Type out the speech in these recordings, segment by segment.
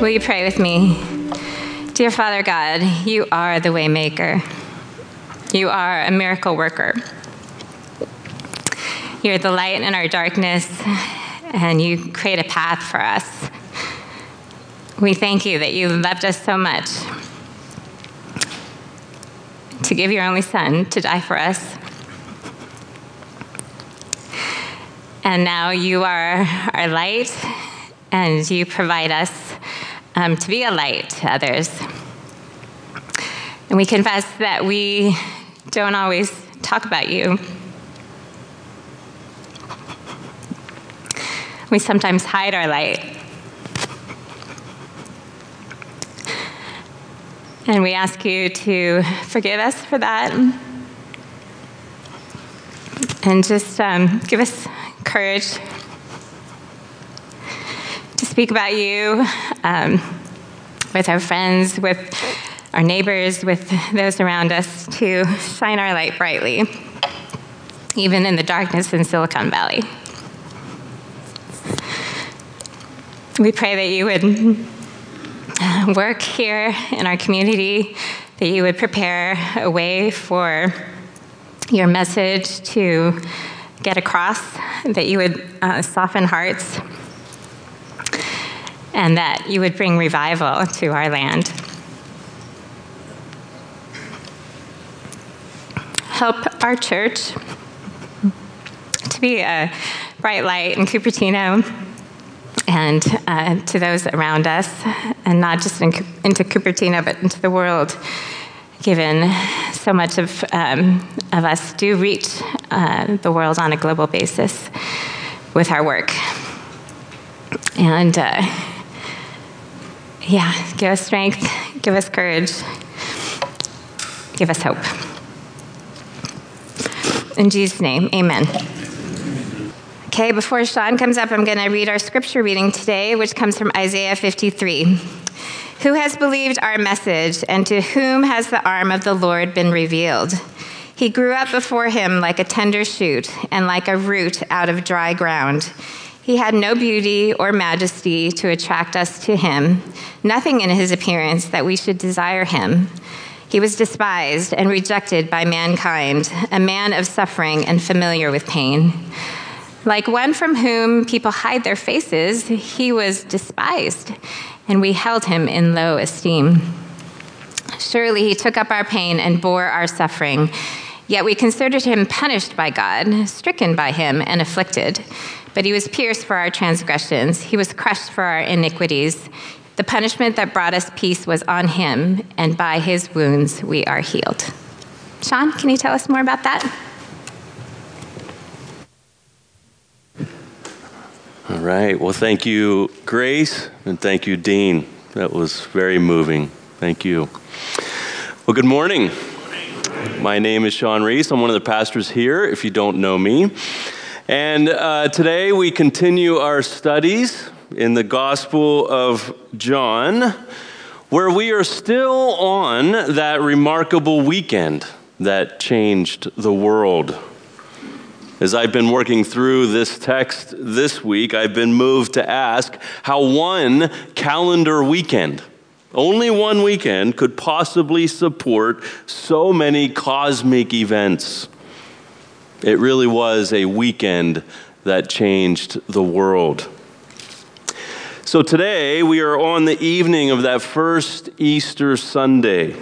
Will you pray with me? Dear Father God, you are the waymaker. You are a miracle worker. You're the light in our darkness, and you create a path for us. We thank you that you loved us so much to give your only Son to die for us. And now you are our light, and you provide us um, to be a light to others. And we confess that we don't always talk about you. We sometimes hide our light. And we ask you to forgive us for that. And just um, give us courage speak about you um, with our friends, with our neighbors, with those around us, to shine our light brightly, even in the darkness in Silicon Valley. We pray that you would work here in our community, that you would prepare a way for your message to get across, that you would uh, soften hearts, and that you would bring revival to our land. Help our church to be a bright light in Cupertino and uh, to those around us, and not just in, into Cupertino, but into the world, given so much of, um, of us do reach uh, the world on a global basis with our work. And uh, yeah, give us strength, give us courage, give us hope. In Jesus' name, amen. Okay, before Sean comes up, I'm going to read our scripture reading today, which comes from Isaiah 53. Who has believed our message, and to whom has the arm of the Lord been revealed? He grew up before him like a tender shoot, and like a root out of dry ground. He had no beauty or majesty to attract us to him, nothing in his appearance that we should desire him. He was despised and rejected by mankind, a man of suffering and familiar with pain. Like one from whom people hide their faces, he was despised, and we held him in low esteem. Surely he took up our pain and bore our suffering. Yet we considered him punished by God, stricken by him, and afflicted. But he was pierced for our transgressions, he was crushed for our iniquities. The punishment that brought us peace was on him, and by his wounds we are healed. Sean, can you tell us more about that? All right. Well, thank you, Grace, and thank you, Dean. That was very moving. Thank you. Well, good morning. My name is Sean Reese. I'm one of the pastors here, if you don't know me. And uh, today we continue our studies in the Gospel of John, where we are still on that remarkable weekend that changed the world. As I've been working through this text this week, I've been moved to ask how one calendar weekend, only one weekend, could possibly support so many cosmic events. It really was a weekend that changed the world. So today, we are on the evening of that first Easter Sunday.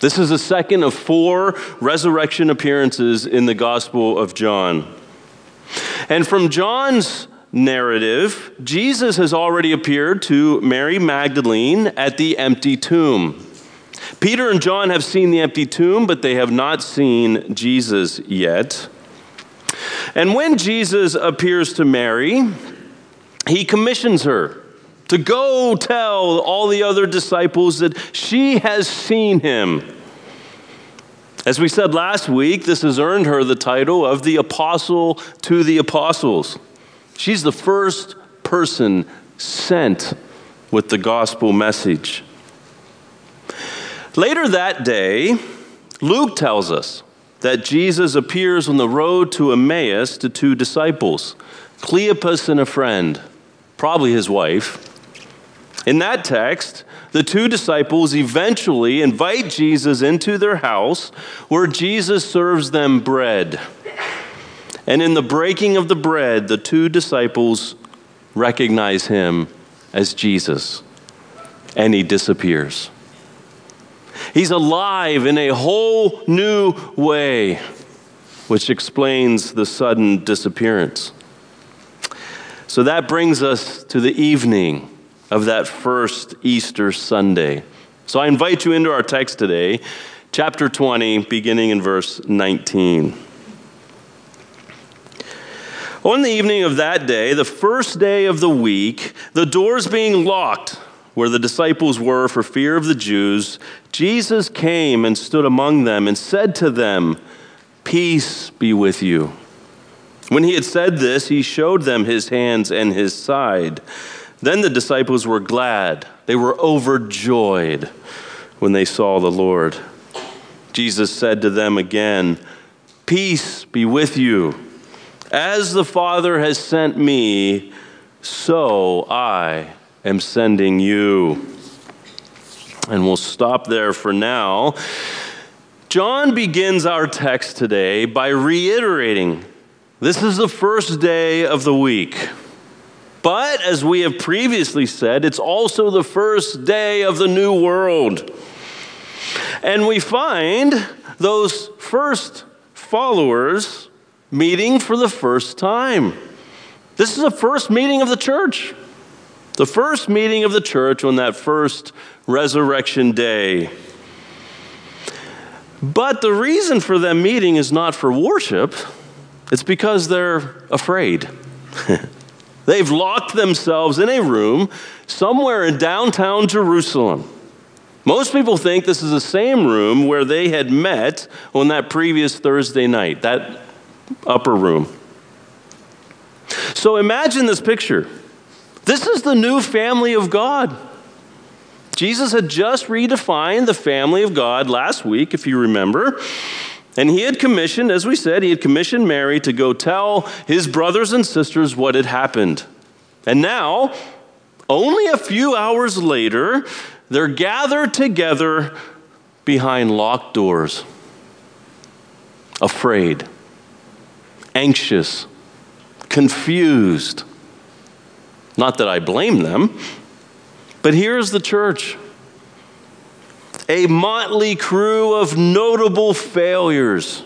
This is the second of four resurrection appearances in the Gospel of John. And from John's narrative, Jesus has already appeared to Mary Magdalene at the empty tomb. Peter and John have seen the empty tomb, but they have not seen Jesus yet. And when Jesus appears to Mary, he commissions her to go tell all the other disciples that she has seen him. As we said last week, this has earned her the title of the apostle to the apostles. She's the first person sent with the gospel message. Later that day, Luke tells us that Jesus appears on the road to Emmaus to two disciples, Cleopas and a friend, probably his wife. In that text, the two disciples eventually invite Jesus into their house where Jesus serves them bread. And in the breaking of the bread, the two disciples recognize him as Jesus, and he disappears. He's alive in a whole new way, which explains the sudden disappearance. So that brings us to the evening of that first Easter Sunday. So I invite you into our text today, chapter 20, beginning in verse 19. On the evening of that day, the first day of the week, the doors being locked where the disciples were for fear of the Jews, Jesus came and stood among them and said to them, Peace be with you. When he had said this, he showed them his hands and his side. Then the disciples were glad. They were overjoyed when they saw the Lord. Jesus said to them again, Peace be with you. As the Father has sent me, so I am sending you. And we'll stop there for now. John begins our text today by reiterating this is the first day of the week. But as we have previously said, it's also the first day of the new world. And we find those first followers meeting for the first time. This is the first meeting of the church. The first meeting of the church on that first resurrection day. But the reason for them meeting is not for worship, it's because they're afraid. They've locked themselves in a room somewhere in downtown Jerusalem. Most people think this is the same room where they had met on that previous Thursday night, that upper room. So imagine this picture. This is the new family of God. Jesus had just redefined the family of God last week, if you remember. And he had commissioned, as we said, he had commissioned Mary to go tell his brothers and sisters what had happened. And now, only a few hours later, they're gathered together behind locked doors, afraid, anxious, confused. Not that I blame them, but here's the church a motley crew of notable failures.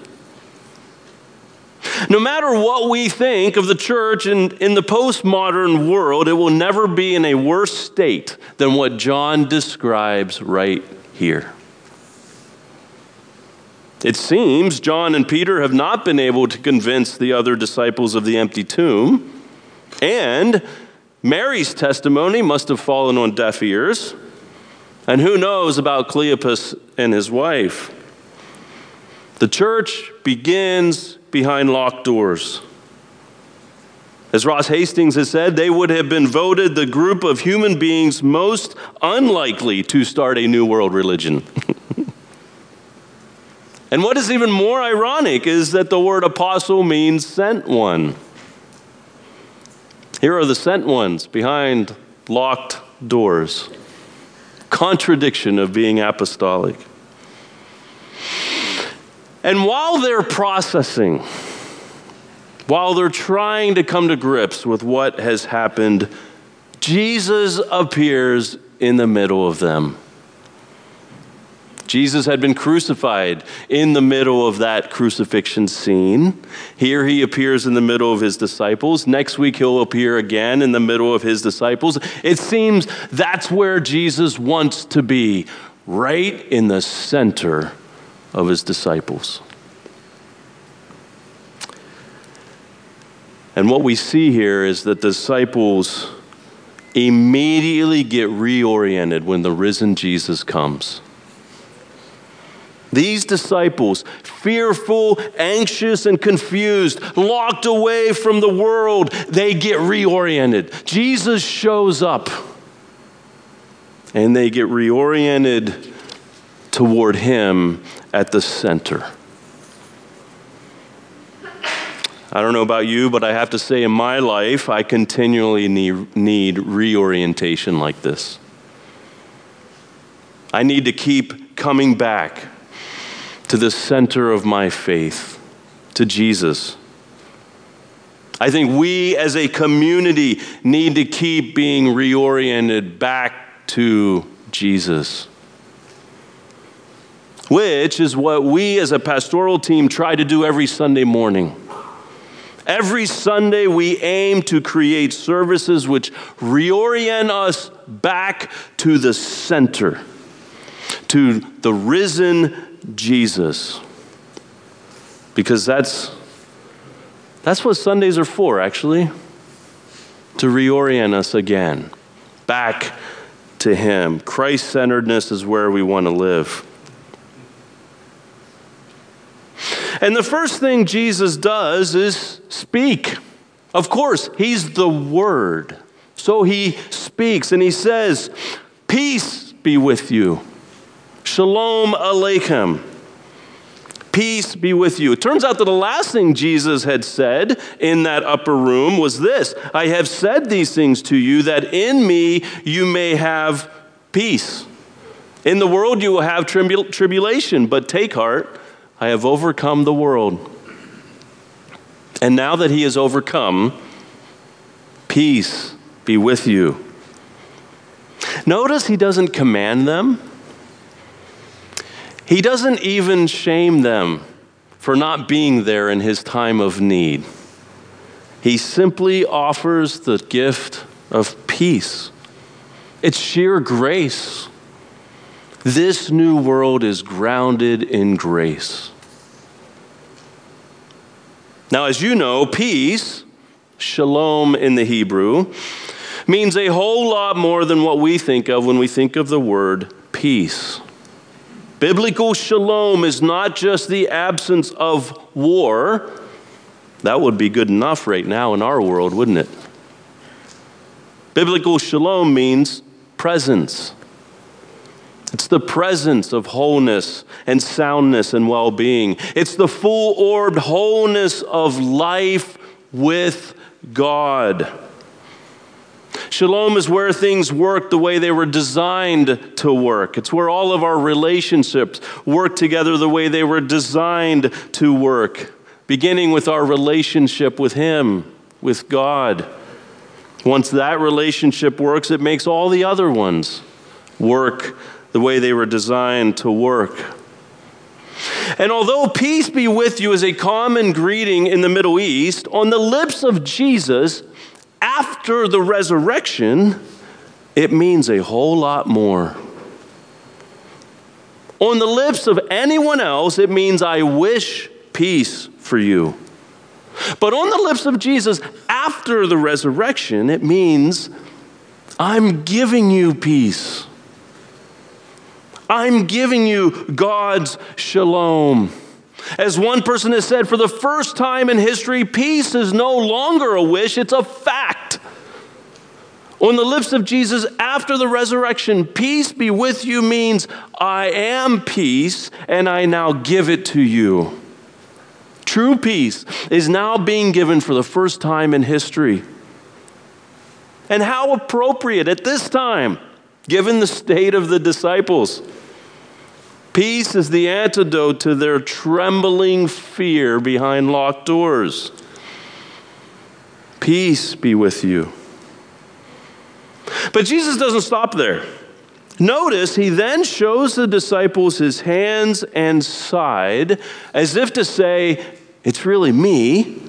No matter what we think of the church in, in the postmodern world, it will never be in a worse state than what John describes right here. It seems John and Peter have not been able to convince the other disciples of the empty tomb, and Mary's testimony must have fallen on deaf ears. And who knows about Cleopas and his wife? The church begins behind locked doors. As Ross Hastings has said, they would have been voted the group of human beings most unlikely to start a new world religion. and what is even more ironic is that the word apostle means sent one. Here are the sent ones behind locked doors contradiction of being apostolic. And while they're processing, while they're trying to come to grips with what has happened, Jesus appears in the middle of them. Jesus had been crucified in the middle of that crucifixion scene. Here he appears in the middle of his disciples. Next week he'll appear again in the middle of his disciples. It seems that's where Jesus wants to be, right in the center of his disciples. And what we see here is that the disciples immediately get reoriented when the risen Jesus comes. These disciples, fearful, anxious, and confused, locked away from the world, they get reoriented. Jesus shows up and they get reoriented toward Him at the center. I don't know about you, but I have to say in my life, I continually need, need reorientation like this. I need to keep coming back to the center of my faith, to Jesus. I think we as a community need to keep being reoriented back to Jesus. Which is what we as a pastoral team try to do every Sunday morning. Every Sunday, we aim to create services which reorient us back to the center, to the risen Jesus. Because that's that's what Sundays are for, actually, to reorient us again back to Him. Christ centeredness is where we want to live. And the first thing Jesus does is speak. Of course, He's the Word. So He speaks and He says, Peace be with you. Shalom Aleichem. Peace be with you. It turns out that the last thing Jesus had said in that upper room was this I have said these things to you that in me you may have peace. In the world you will have tribul- tribulation, but take heart, I have overcome the world. And now that he has overcome, peace be with you. Notice he doesn't command them. He doesn't even shame them for not being there in his time of need. He simply offers the gift of peace. It's sheer grace. This new world is grounded in grace. Now, as you know, peace, shalom in the Hebrew, means a whole lot more than what we think of when we think of the word peace. Biblical shalom is not just the absence of war. That would be good enough right now in our world, wouldn't it? Biblical shalom means presence. It's the presence of wholeness and soundness and well being. It's the full orbed wholeness of life with God. Shalom is where things work the way they were designed to work. It's where all of our relationships work together the way they were designed to work, beginning with our relationship with Him, with God. Once that relationship works, it makes all the other ones work the way they were designed to work. And although peace be with you is a common greeting in the Middle East, on the lips of Jesus, after the resurrection, it means a whole lot more. On the lips of anyone else, it means, I wish peace for you. But on the lips of Jesus after the resurrection, it means, I'm giving you peace. I'm giving you God's shalom. As one person has said, for the first time in history, peace is no longer a wish, it's a fact. On the lips of Jesus after the resurrection, peace be with you means I am peace and I now give it to you. True peace is now being given for the first time in history. And how appropriate at this time, given the state of the disciples. Peace is the antidote to their trembling fear behind locked doors. Peace be with you. But Jesus doesn't stop there. Notice he then shows the disciples his hands and side as if to say, It's really me,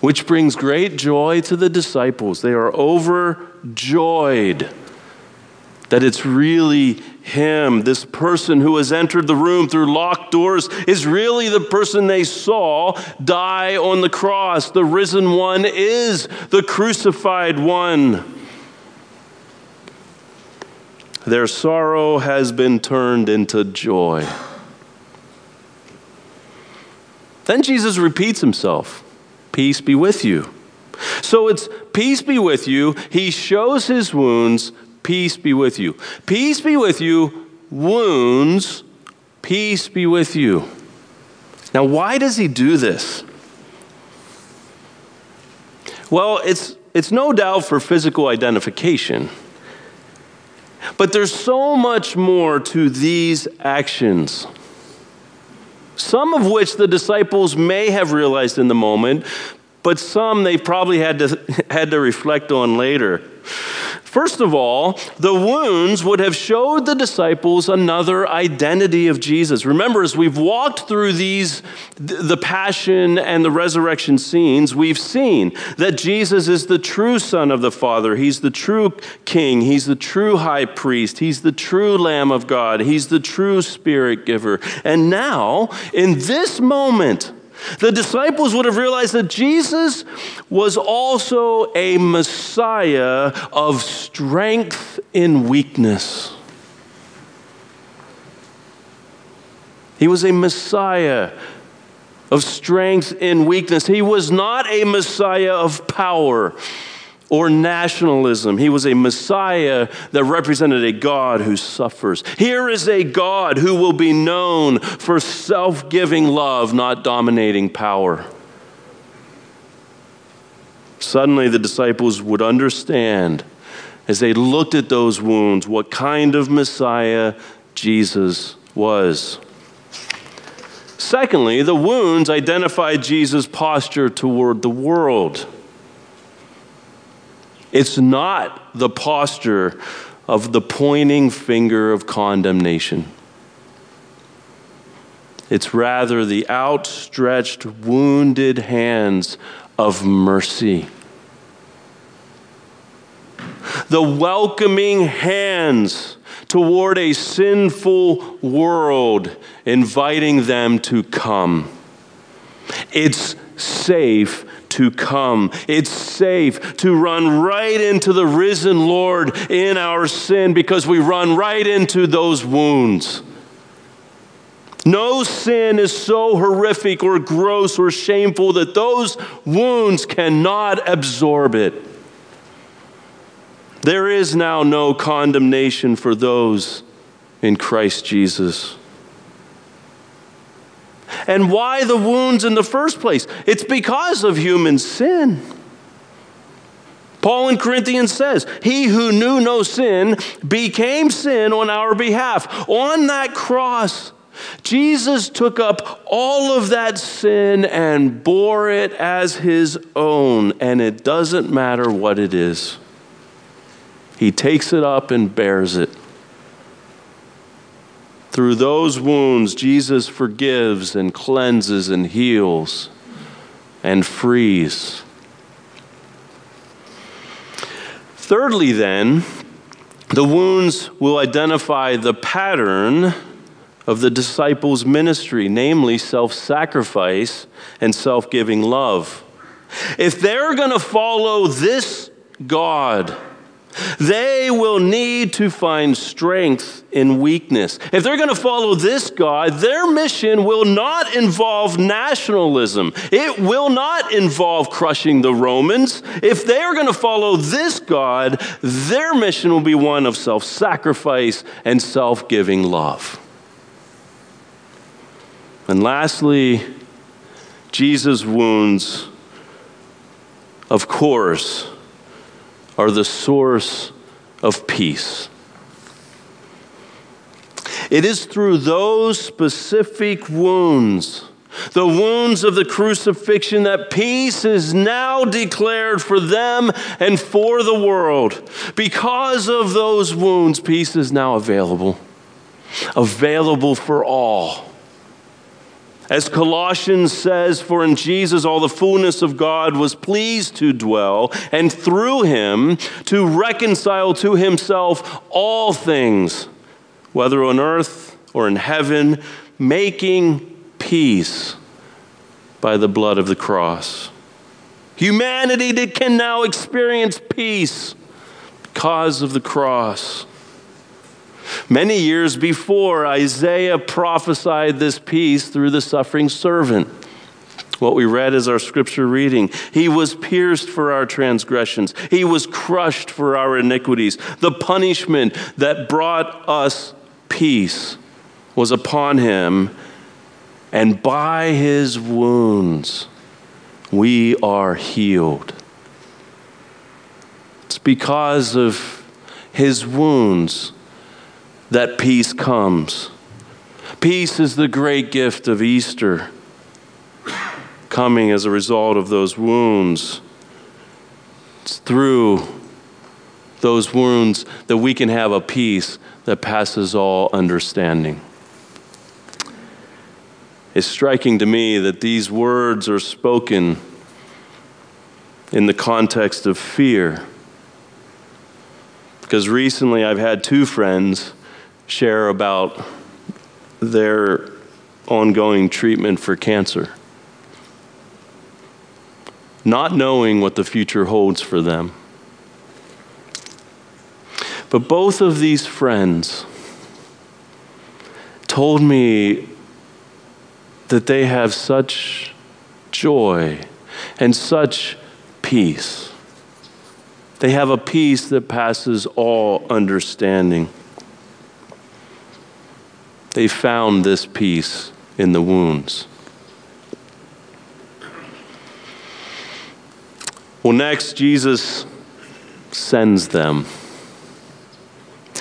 which brings great joy to the disciples. They are overjoyed that it's really him. This person who has entered the room through locked doors is really the person they saw die on the cross. The risen one is the crucified one. Their sorrow has been turned into joy. Then Jesus repeats himself Peace be with you. So it's peace be with you. He shows his wounds, Peace be with you. Peace be with you. Wounds, peace be with you. Now, why does he do this? Well, it's, it's no doubt for physical identification. But there's so much more to these actions. Some of which the disciples may have realized in the moment, but some they probably had to, had to reflect on later. First of all, the wounds would have showed the disciples another identity of Jesus. Remember, as we've walked through these, the passion and the resurrection scenes, we've seen that Jesus is the true Son of the Father. He's the true King. He's the true high priest. He's the true Lamb of God. He's the true Spirit giver. And now, in this moment, the disciples would have realized that Jesus was also a Messiah of strength in weakness. He was a Messiah of strength in weakness. He was not a Messiah of power or nationalism. He was a Messiah that represented a God who suffers. Here is a God who will be known for self giving love, not dominating power. Suddenly, the disciples would understand as they looked at those wounds what kind of Messiah Jesus was. Secondly, the wounds identified Jesus' posture toward the world. It's not the posture of the pointing finger of condemnation. It's rather the outstretched, wounded hands of mercy. The welcoming hands toward a sinful world, inviting them to come. It's safe to come. It's safe to run right into the risen Lord in our sin because we run right into those wounds. No sin is so horrific or gross or shameful that those wounds cannot absorb it. There is now no condemnation for those in Christ Jesus. And why the wounds in the first place? It's because of human sin. Paul in Corinthians says, He who knew no sin became sin on our behalf. On that cross, Jesus took up all of that sin and bore it as his own, and it doesn't matter what it is. He takes it up and bears it. Through those wounds, Jesus forgives and cleanses and heals and frees. Thirdly, then, the wounds will identify the pattern of the disciples' ministry, namely self sacrifice and self giving love. If they're going to follow this God, they will need to find strength in weakness. If they're going to follow this God, their mission will not involve nationalism. It will not involve crushing the Romans. If they are going to follow this God, their mission will be one of self sacrifice and self giving love. And lastly, Jesus' wounds, of course, are the source of peace. It is through those specific wounds, the wounds of the crucifixion, that peace is now declared for them and for the world. Because of those wounds, peace is now available, available for all. As Colossians says, For in Jesus all the fullness of God was pleased to dwell, and through him to reconcile to himself all things, whether on earth or in heaven, making peace by the blood of the cross. Humanity that can now experience peace because of the cross. Many years before, Isaiah prophesied this peace through the suffering servant. What we read is our scripture reading. He was pierced for our transgressions, He was crushed for our iniquities. The punishment that brought us peace was upon Him, and by His wounds we are healed. It's because of His wounds that peace comes. Peace is the great gift of Easter, coming as a result of those wounds. It's through those wounds that we can have a peace that passes all understanding. It's striking to me that these words are spoken in the context of fear. Because recently I've had two friends share about their ongoing treatment for cancer, not knowing what the future holds for them. But both of these friends told me that they have such joy and such peace. They have a peace that passes all understanding. They found this peace in the wounds. Well, next, Jesus sends them.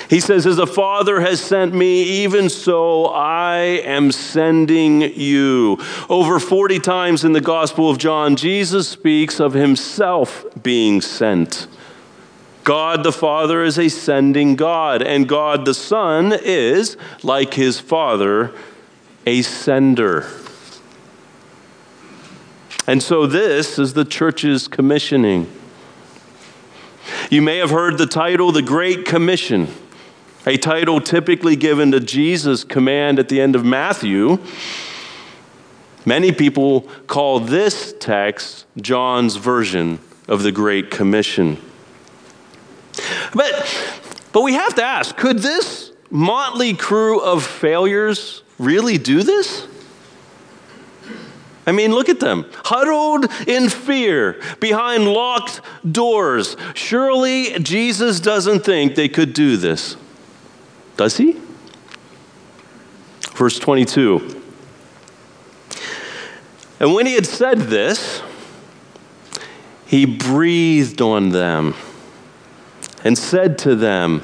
He says, As the Father has sent me, even so I am sending you. Over 40 times in the Gospel of John, Jesus speaks of himself being sent. God the Father is a sending God, and God the Son is, like his Father, a sender. And so this is the church's commissioning. You may have heard the title, The Great Commission a title typically given to Jesus' command at the end of Matthew. Many people call this text John's version of the Great Commission. But, but we have to ask could this motley crew of failures really do this? I mean, look at them, huddled in fear behind locked doors. Surely Jesus doesn't think they could do this. Does he? Verse 22. And when he had said this, he breathed on them and said to them,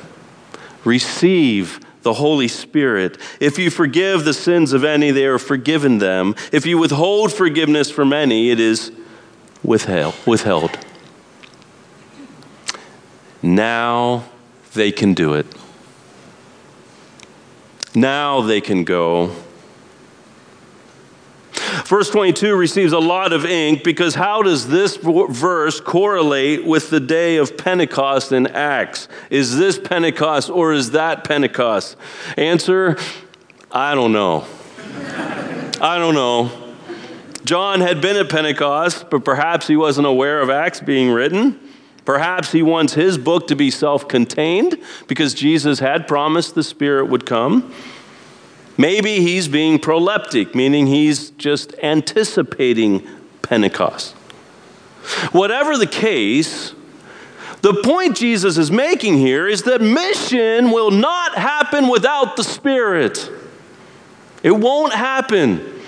Receive the Holy Spirit. If you forgive the sins of any, they are forgiven them. If you withhold forgiveness from any, it is withheld. withheld. Now they can do it. Now they can go. Verse 22 receives a lot of ink because how does this verse correlate with the day of Pentecost in Acts? Is this Pentecost or is that Pentecost? Answer I don't know. I don't know. John had been at Pentecost, but perhaps he wasn't aware of Acts being written. Perhaps he wants his book to be self contained because Jesus had promised the Spirit would come. Maybe he's being proleptic, meaning he's just anticipating Pentecost. Whatever the case, the point Jesus is making here is that mission will not happen without the Spirit. It won't happen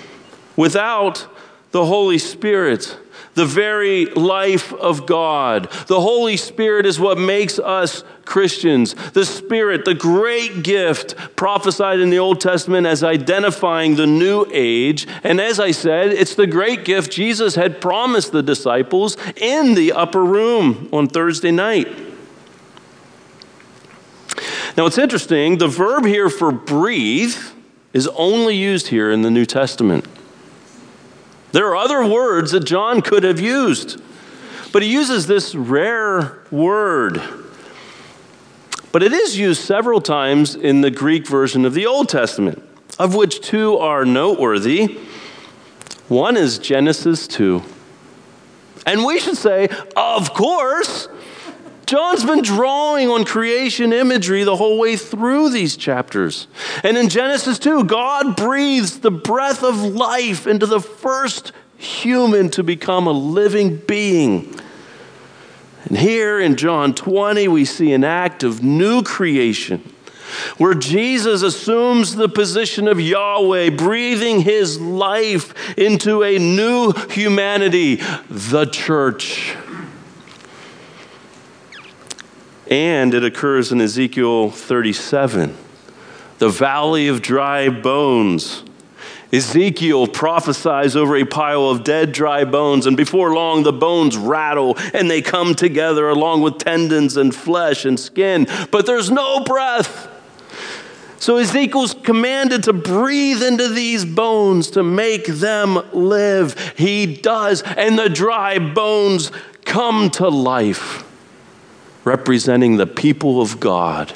without the Holy Spirit the very life of God. The Holy Spirit is what makes us Christians. The Spirit, the great gift prophesied in the Old Testament as identifying the new age. And as I said, it's the great gift Jesus had promised the disciples in the upper room on Thursday night. Now it's interesting, the verb here for breathe is only used here in the New Testament. There are other words that John could have used, but he uses this rare word. But it is used several times in the Greek version of the Old Testament, of which two are noteworthy. One is Genesis 2. And we should say, of course, John's been drawing on creation imagery the whole way through these chapters. And in Genesis 2, God breathes the breath of life into the first human to become a living being. And here in John 20, we see an act of new creation where Jesus assumes the position of Yahweh, breathing his life into a new humanity, the church. And it occurs in Ezekiel 37, the valley of dry bones. Ezekiel prophesies over a pile of dead, dry bones, and before long the bones rattle and they come together along with tendons and flesh and skin, but there's no breath. So Ezekiel's commanded to breathe into these bones to make them live. He does, and the dry bones come to life, representing the people of God.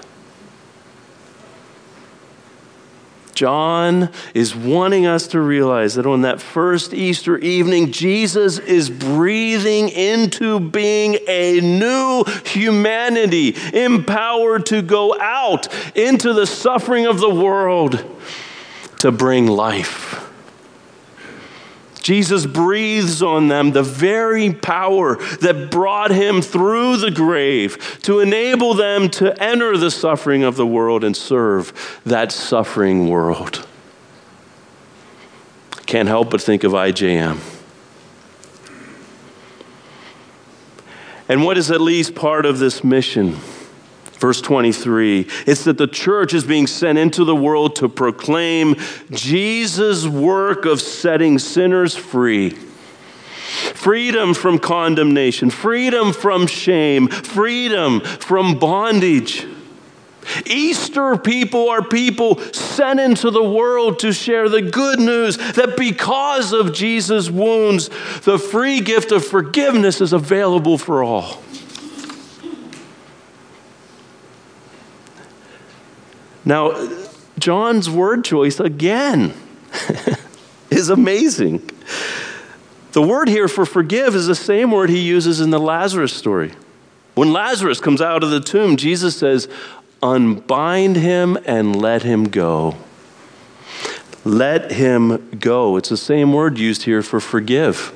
John is wanting us to realize that on that first Easter evening, Jesus is breathing into being a new humanity, empowered to go out into the suffering of the world to bring life. Jesus breathes on them the very power that brought him through the grave to enable them to enter the suffering of the world and serve that suffering world. Can't help but think of IJM. And what is at least part of this mission? Verse 23 it's that the church is being sent into the world to proclaim Jesus' work of setting sinners free. Freedom from condemnation, freedom from shame, freedom from bondage. Easter people are people sent into the world to share the good news that because of Jesus' wounds, the free gift of forgiveness is available for all. Now, John's word choice again is amazing. The word here for forgive is the same word he uses in the Lazarus story. When Lazarus comes out of the tomb, Jesus says, Unbind him and let him go. Let him go. It's the same word used here for forgive.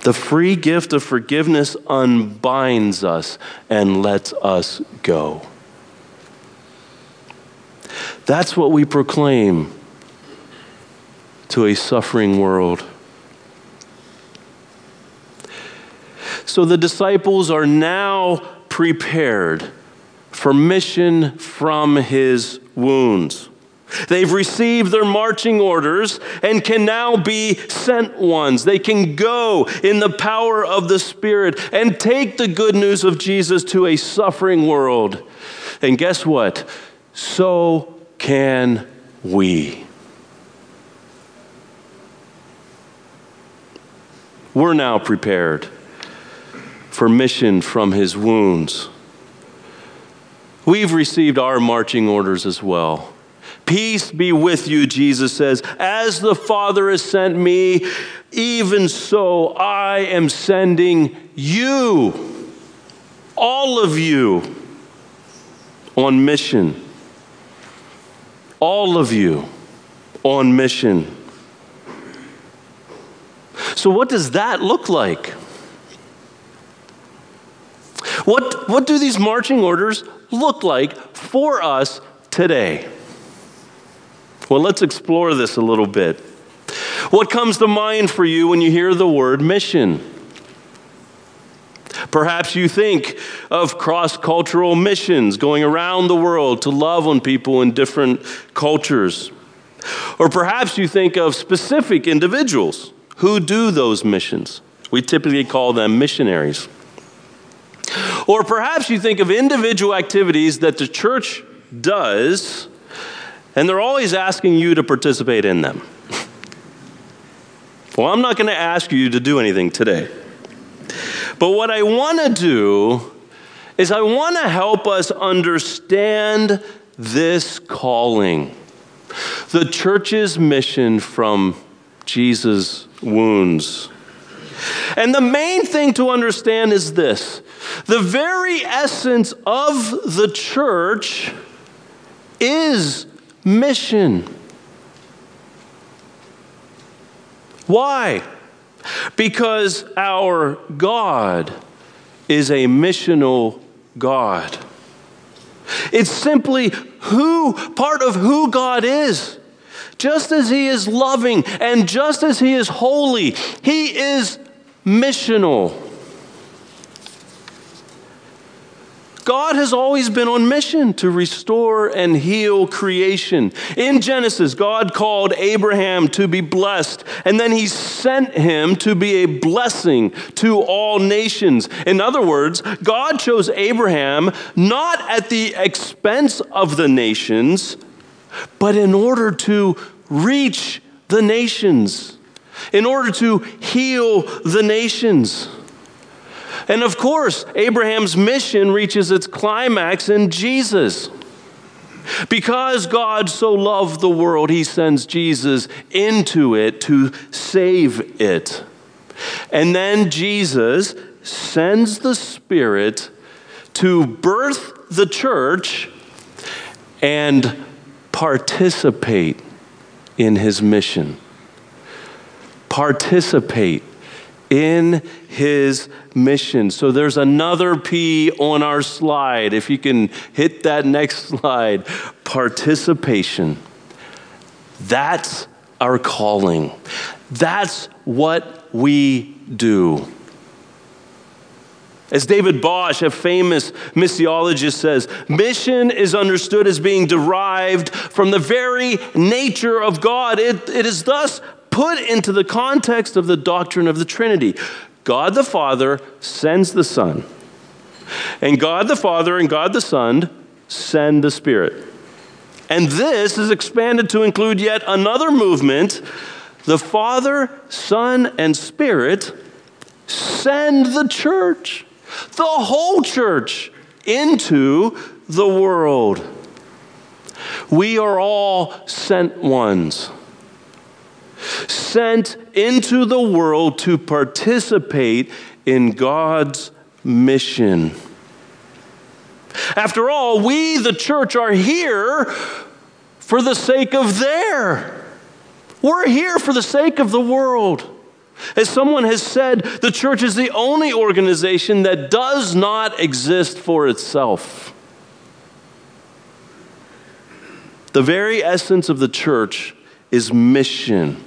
The free gift of forgiveness unbinds us and lets us go. That's what we proclaim to a suffering world. So the disciples are now prepared for mission from his wounds. They've received their marching orders and can now be sent ones. They can go in the power of the Spirit and take the good news of Jesus to a suffering world. And guess what? So can we? We're now prepared for mission from his wounds. We've received our marching orders as well. Peace be with you, Jesus says. As the Father has sent me, even so I am sending you, all of you, on mission all of you on mission. So, what does that look like? What, what do these marching orders look like for us today? Well, let's explore this a little bit. What comes to mind for you when you hear the word mission? Perhaps you think of cross cultural missions going around the world to love on people in different cultures. Or perhaps you think of specific individuals who do those missions. We typically call them missionaries. Or perhaps you think of individual activities that the church does, and they're always asking you to participate in them. Well, I'm not going to ask you to do anything today. But what I want to do is I want to help us understand this calling, the church's mission from Jesus' wounds. And the main thing to understand is this the very essence of the church is mission. Why? Because our God is a missional God. It's simply who, part of who God is. Just as He is loving and just as He is holy, He is missional. God has always been on mission to restore and heal creation. In Genesis, God called Abraham to be blessed, and then he sent him to be a blessing to all nations. In other words, God chose Abraham not at the expense of the nations, but in order to reach the nations, in order to heal the nations. And of course, Abraham's mission reaches its climax in Jesus. Because God so loved the world, he sends Jesus into it to save it. And then Jesus sends the Spirit to birth the church and participate in his mission. Participate in his mission. So there's another P on our slide. If you can hit that next slide participation. That's our calling. That's what we do. As David Bosch, a famous missiologist, says, mission is understood as being derived from the very nature of God. It, it is thus put into the context of the doctrine of the Trinity. God the Father sends the Son, and God the Father and God the Son send the Spirit. And this is expanded to include yet another movement. The Father, Son, and Spirit send the church, the whole church, into the world. We are all sent ones sent into the world to participate in God's mission. After all, we, the church, are here for the sake of their. We're here for the sake of the world. As someone has said, the church is the only organization that does not exist for itself. The very essence of the church is mission.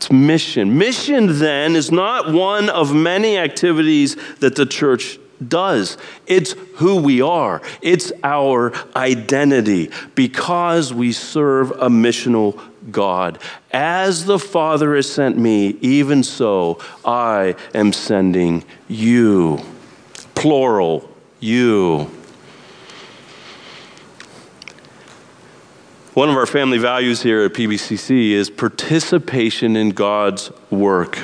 It's mission. Mission, then, is not one of many activities that the church does. It's who we are, it's our identity because we serve a missional God. As the Father has sent me, even so I am sending you. Plural, you. One of our family values here at PBCC is participation in God's work.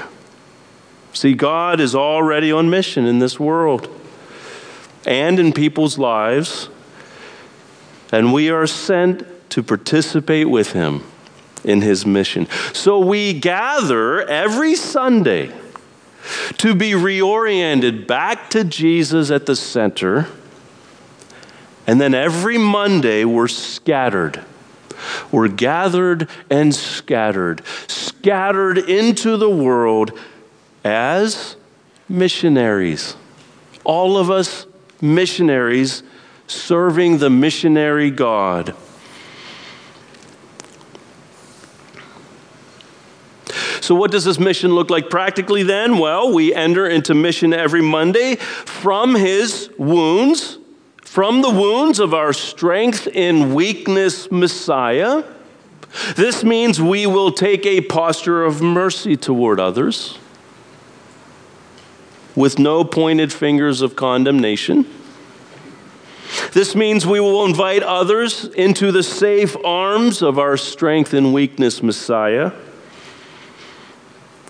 See, God is already on mission in this world and in people's lives, and we are sent to participate with Him in His mission. So we gather every Sunday to be reoriented back to Jesus at the center, and then every Monday we're scattered were gathered and scattered, scattered into the world as missionaries. All of us missionaries serving the missionary God. So, what does this mission look like practically then? Well, we enter into mission every Monday from his wounds from the wounds of our strength in weakness Messiah. This means we will take a posture of mercy toward others with no pointed fingers of condemnation. This means we will invite others into the safe arms of our strength and weakness Messiah.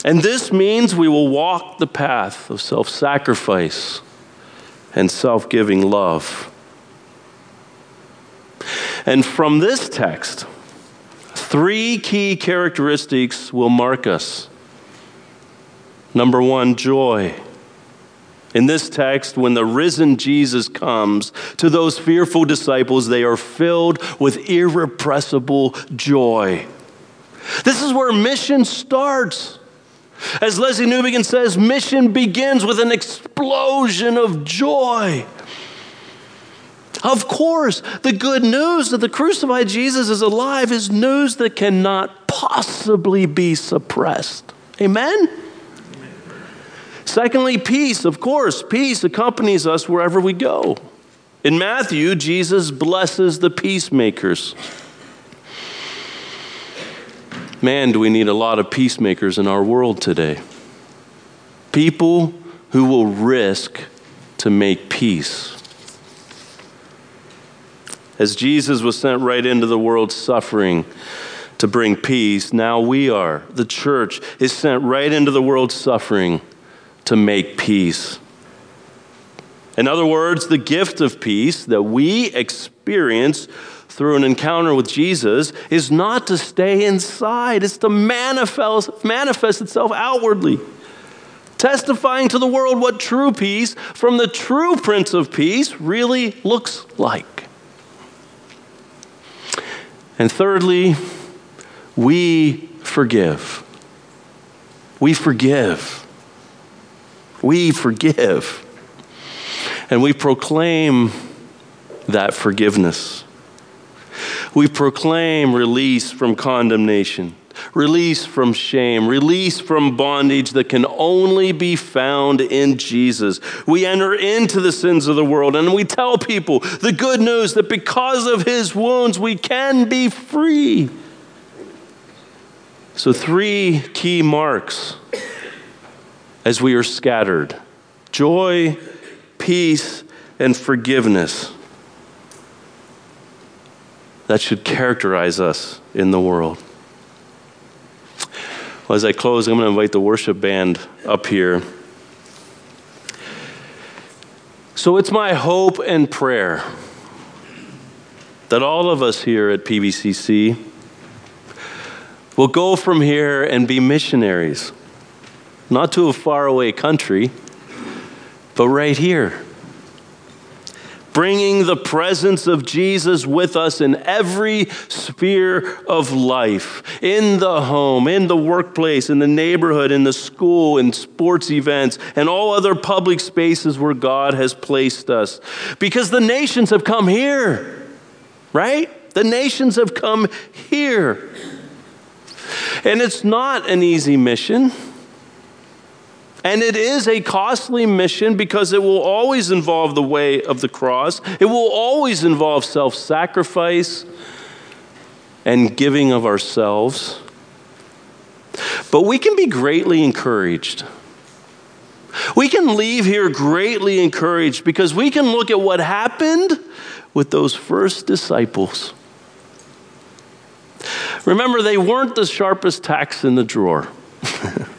And this means we will walk the path of self sacrifice and self giving love. And from this text, three key characteristics will mark us. Number one, joy. In this text, when the risen Jesus comes to those fearful disciples, they are filled with irrepressible joy. This is where mission starts. As Lesslie Newbigin says, mission begins with an explosion of joy. Of course, the good news that the crucified Jesus is alive is news that cannot possibly be suppressed. Amen? Secondly, peace, of course. Peace accompanies us wherever we go. In Matthew, Jesus blesses the peacemakers. Man, do we need a lot of peacemakers in our world today. People who will risk to make peace. As Jesus was sent right into the world suffering to bring peace, now we are. The church is sent right into the world suffering to make peace. In other words, the gift of peace that we experience through an encounter with Jesus is not to stay inside, it's to manifest, manifest itself outwardly, testifying to the world what true peace from the true Prince of Peace really looks like. And thirdly, we forgive. We forgive. We forgive. And we proclaim that forgiveness. We proclaim release from condemnation, release from shame, release from bondage that can only be found in Jesus. We enter into the sins of the world and we tell people the good news that because of his wounds we can be free. So, three key marks as we are scattered joy, peace, and forgiveness. That should characterize us in the world. Well, as I close, I'm going to invite the worship band up here. So it's my hope and prayer that all of us here at PBCC will go from here and be missionaries, not to a faraway country, but right here bringing the presence of Jesus with us in every sphere of life in the home, in the workplace, in the neighborhood, in the school, in sports events, and all other public spaces where God has placed us. Because the nations have come here, right? The nations have come here. And it's not an easy mission. And it is a costly mission because it will always involve the way of the cross, it will always involve self sacrifice and giving of ourselves. But we can be greatly encouraged. We can leave here greatly encouraged because we can look at what happened with those first disciples. Remember, they weren't the sharpest tacks in the drawer.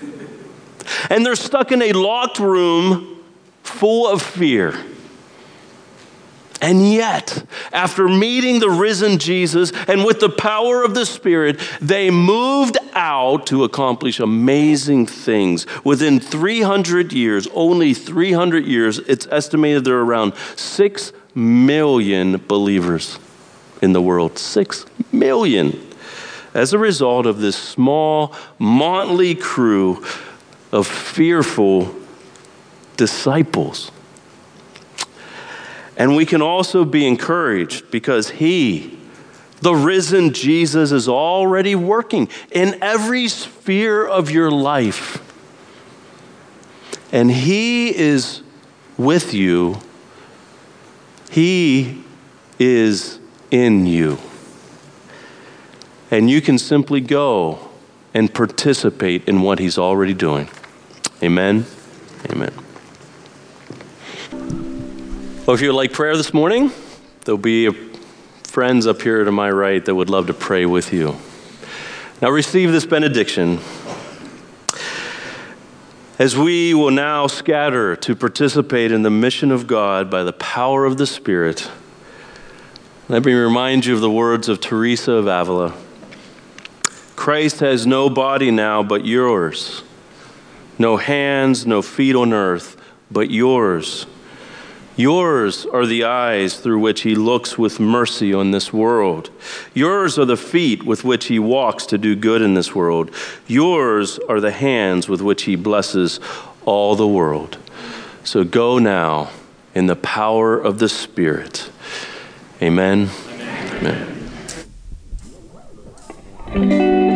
and they're stuck in a locked room full of fear. And yet, after meeting the risen Jesus and with the power of the Spirit, they moved out to accomplish amazing things. Within 300 years, only 300 years, it's estimated there are around 6 million believers in the world. 6 million. As a result of this small, motley crew of fearful disciples. And we can also be encouraged because He, the risen Jesus, is already working in every sphere of your life. And He is with you, He is in you. And you can simply go and participate in what He's already doing. Amen. Amen. Well, if you would like prayer this morning, there'll be friends up here to my right that would love to pray with you. Now, receive this benediction. As we will now scatter to participate in the mission of God by the power of the Spirit, let me remind you of the words of Teresa of Avila Christ has no body now but yours, no hands, no feet on earth but yours. Yours are the eyes through which he looks with mercy on this world. Yours are the feet with which he walks to do good in this world. Yours are the hands with which he blesses all the world. So go now in the power of the Spirit. Amen. Amen. Amen.